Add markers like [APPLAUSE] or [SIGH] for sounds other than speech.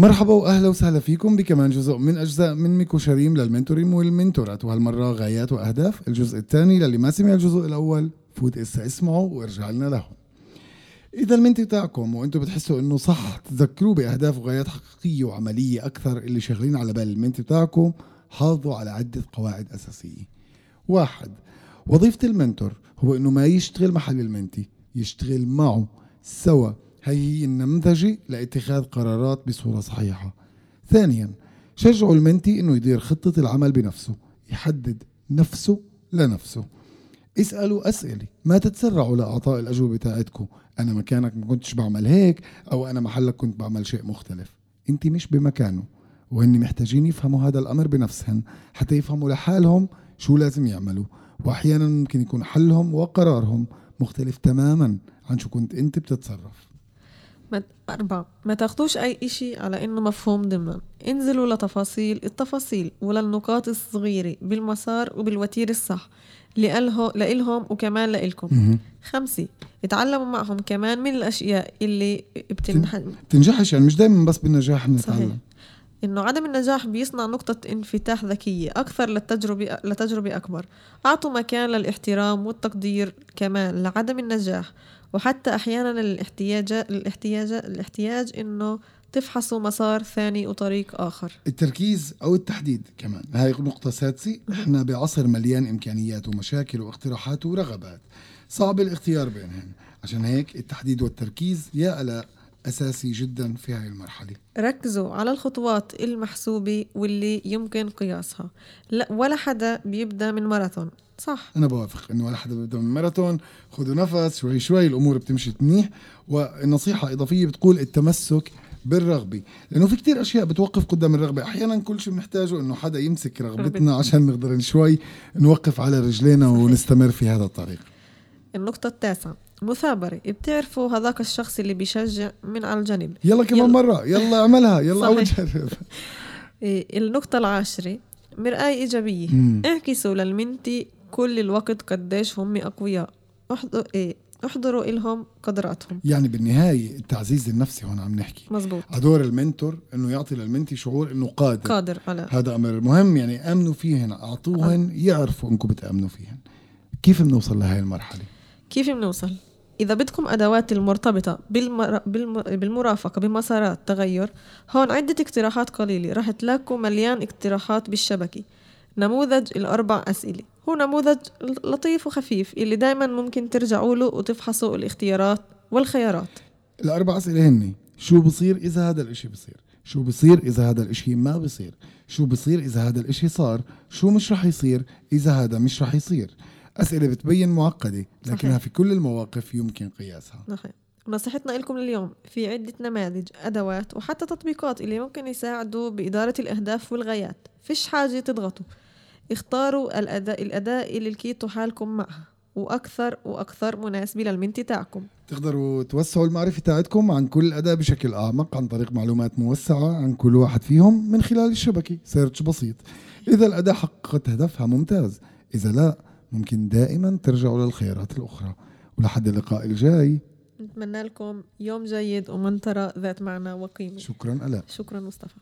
مرحبا وأهلا وسهلا فيكم بكمان جزء من أجزاء من ميكو شريم للمنتورين والمنتورات. وهالمرة غايات وأهداف الجزء الثاني للي ما سمع الجزء الأول فوت إسا اسمعوا وارجع لنا له إذا ال mentee تاعكم وأنتم بتحسوا إنه صح تذكروه بأهداف وغايات حقيقية وعملية أكثر اللي شغالين على بال ال mentee تاعكم حافظوا على عدة قواعد أساسية. واحد وظيفة ال mentor هو إنه ما يشتغل محل ال mentee يشتغل معه سوا. هي النمذجة لاتخاذ قرارات بصورة صحيحة. ثانيا شجعوا المنتي إنه يدير خطة العمل بنفسه يحدد نفسه لنفسه. اسألوا أسئلة ما تتسرعوا لإعطاء الأجوبة تاعتكم. أنا مكانك ما كنتش بعمل هيك أو أنا محلك كنت بعمل شيء مختلف. أنت مش بمكانه وهن محتاجين يفهموا هذا الأمر بنفسهم حتى يفهموا لحالهم شو لازم يعملوا. وأحيانا ممكن يكون حلهم وقرارهم مختلف تماما عن شو كنت أنت بتتصرف. أربعة ما تاخدوش أي إشي على إنه مفهوم ضمنا انزلوا لتفاصيل التفاصيل وللنقاط الصغيرة بالمسار وبالوتير الصح لإلهم لإلهم وكمان لإلكم. خمسة. اتعلموا معهم كمان من الأشياء اللي بتنح... تنجحش يعني مش دايما بس بالنجاح بنتعلم. إنه عدم النجاح بيصنع نقطة انفتاح ذكية أكثر للتجربة لتجربة أكبر. أعطوا مكان للاحترام والتقدير كمان لعدم النجاح. وحتى أحيانا الاحتياج الاحتياج الاحتياج إنه تفحصوا مسار ثاني وطريق آخر. التركيز أو التحديد كمان. هاي نقطة سادسة. إحنا بعصر مليان إمكانيات ومشاكل واقتراحات ورغبات. صعب الاختيار بينهن عشان هيك التحديد والتركيز يا ألاء أساسي جدا في هاي المرحلة. ركزوا على الخطوات المحسوبة واللي يمكن قياسها. لا ولا حدا بيبدأ من ماراثون. صح. أنا بوافق إنه ولا حدا بيبدأ من ماراثون. خذوا نفس شوي شوي الأمور بتمشي منيح والنصيحة إضافية بتقول التمسك بالرغبة. لأنه في كتير أشياء بتوقف قدام الرغبة. أحيانا كل شيء بنحتاجه إنه حدا يمسك رغبتنا عشان نقدر شوي نوقف على رجلينا ونستمر في هذا الطريق. النقطة التاسعة. مثابرة. بتعرفوا هذاك الشخص اللي بيشجع من على الجنب يلا كمان يلا. مرة. يلا اعملها. يلا أول جرب [LAUGHS] إيه، النقطة العاشرة. مرآة إيجابية. اعكسوا للمنتي كل الوقت قديش هم أقوياء. احضر إيه احضروا إلهم قدراتهم. يعني بالنهاية التعزيز النفسي هون عم نحكي. مزبوط. دور المنتور إنه يعطي للمنتي شعور إنه قادر. قادر على. هذا أمر مهم. يعني آمنوا فيهن أعطوهن يعرفوا إنكم بتآمنوا فيهن. كيف بنوصل لهي المرحلة؟ كيف بنوصل؟ إذا بدكم أدوات المرتبطة بالمر... بالم... بالمرافقة بمسارات تغير هون عدة اقتراحات قليلة راح تلاقوا مليان اقتراحات بالشبكة. نموذج الأربع أسئلة. هو نموذج لطيف وخفيف اللي دايما ممكن ترجعوا له وتفحصوا الاختيارات والخيارات. الأربع أسئلة هني. شو بصير إذا هذا الإشي بصير؟ شو بصير إذا هذا الإشي ما بصير؟ شو بصير إذا هذا الإشي صار؟ شو مش رح يصير إذا هذا مش رح يصير؟ أسئلة بتبين معقدة لكنها صحيح. في كل المواقف يمكن قياسها. صحيح. نصيحتنا لكم لليوم في عدة نماذج أدوات وحتى تطبيقات اللي ممكن يساعدوا بإدارة الأهداف والغايات. فيش حاجة تضغطوا. اختاروا الأداء الأداء اللي لقيتوا حالكم معها وأكثر وأكثر مناسبة للمنتي تاعكم تقدروا توسعوا المعرفة تاعتكم عن كل أداة بشكل أعمق عن طريق معلومات موسعة عن كل واحد فيهم من خلال الشبكة. سيرش بسيط. إذا الأداة حققت هدفها ممتاز. إذا لا ممكن دائما ترجعوا للخيارات الأخرى. ولحد اللقاء الجاي. نتمنى لكم يوم جيد ومنطرة ذات معنى وقيمة. شكرا ألا شكرا مصطفى.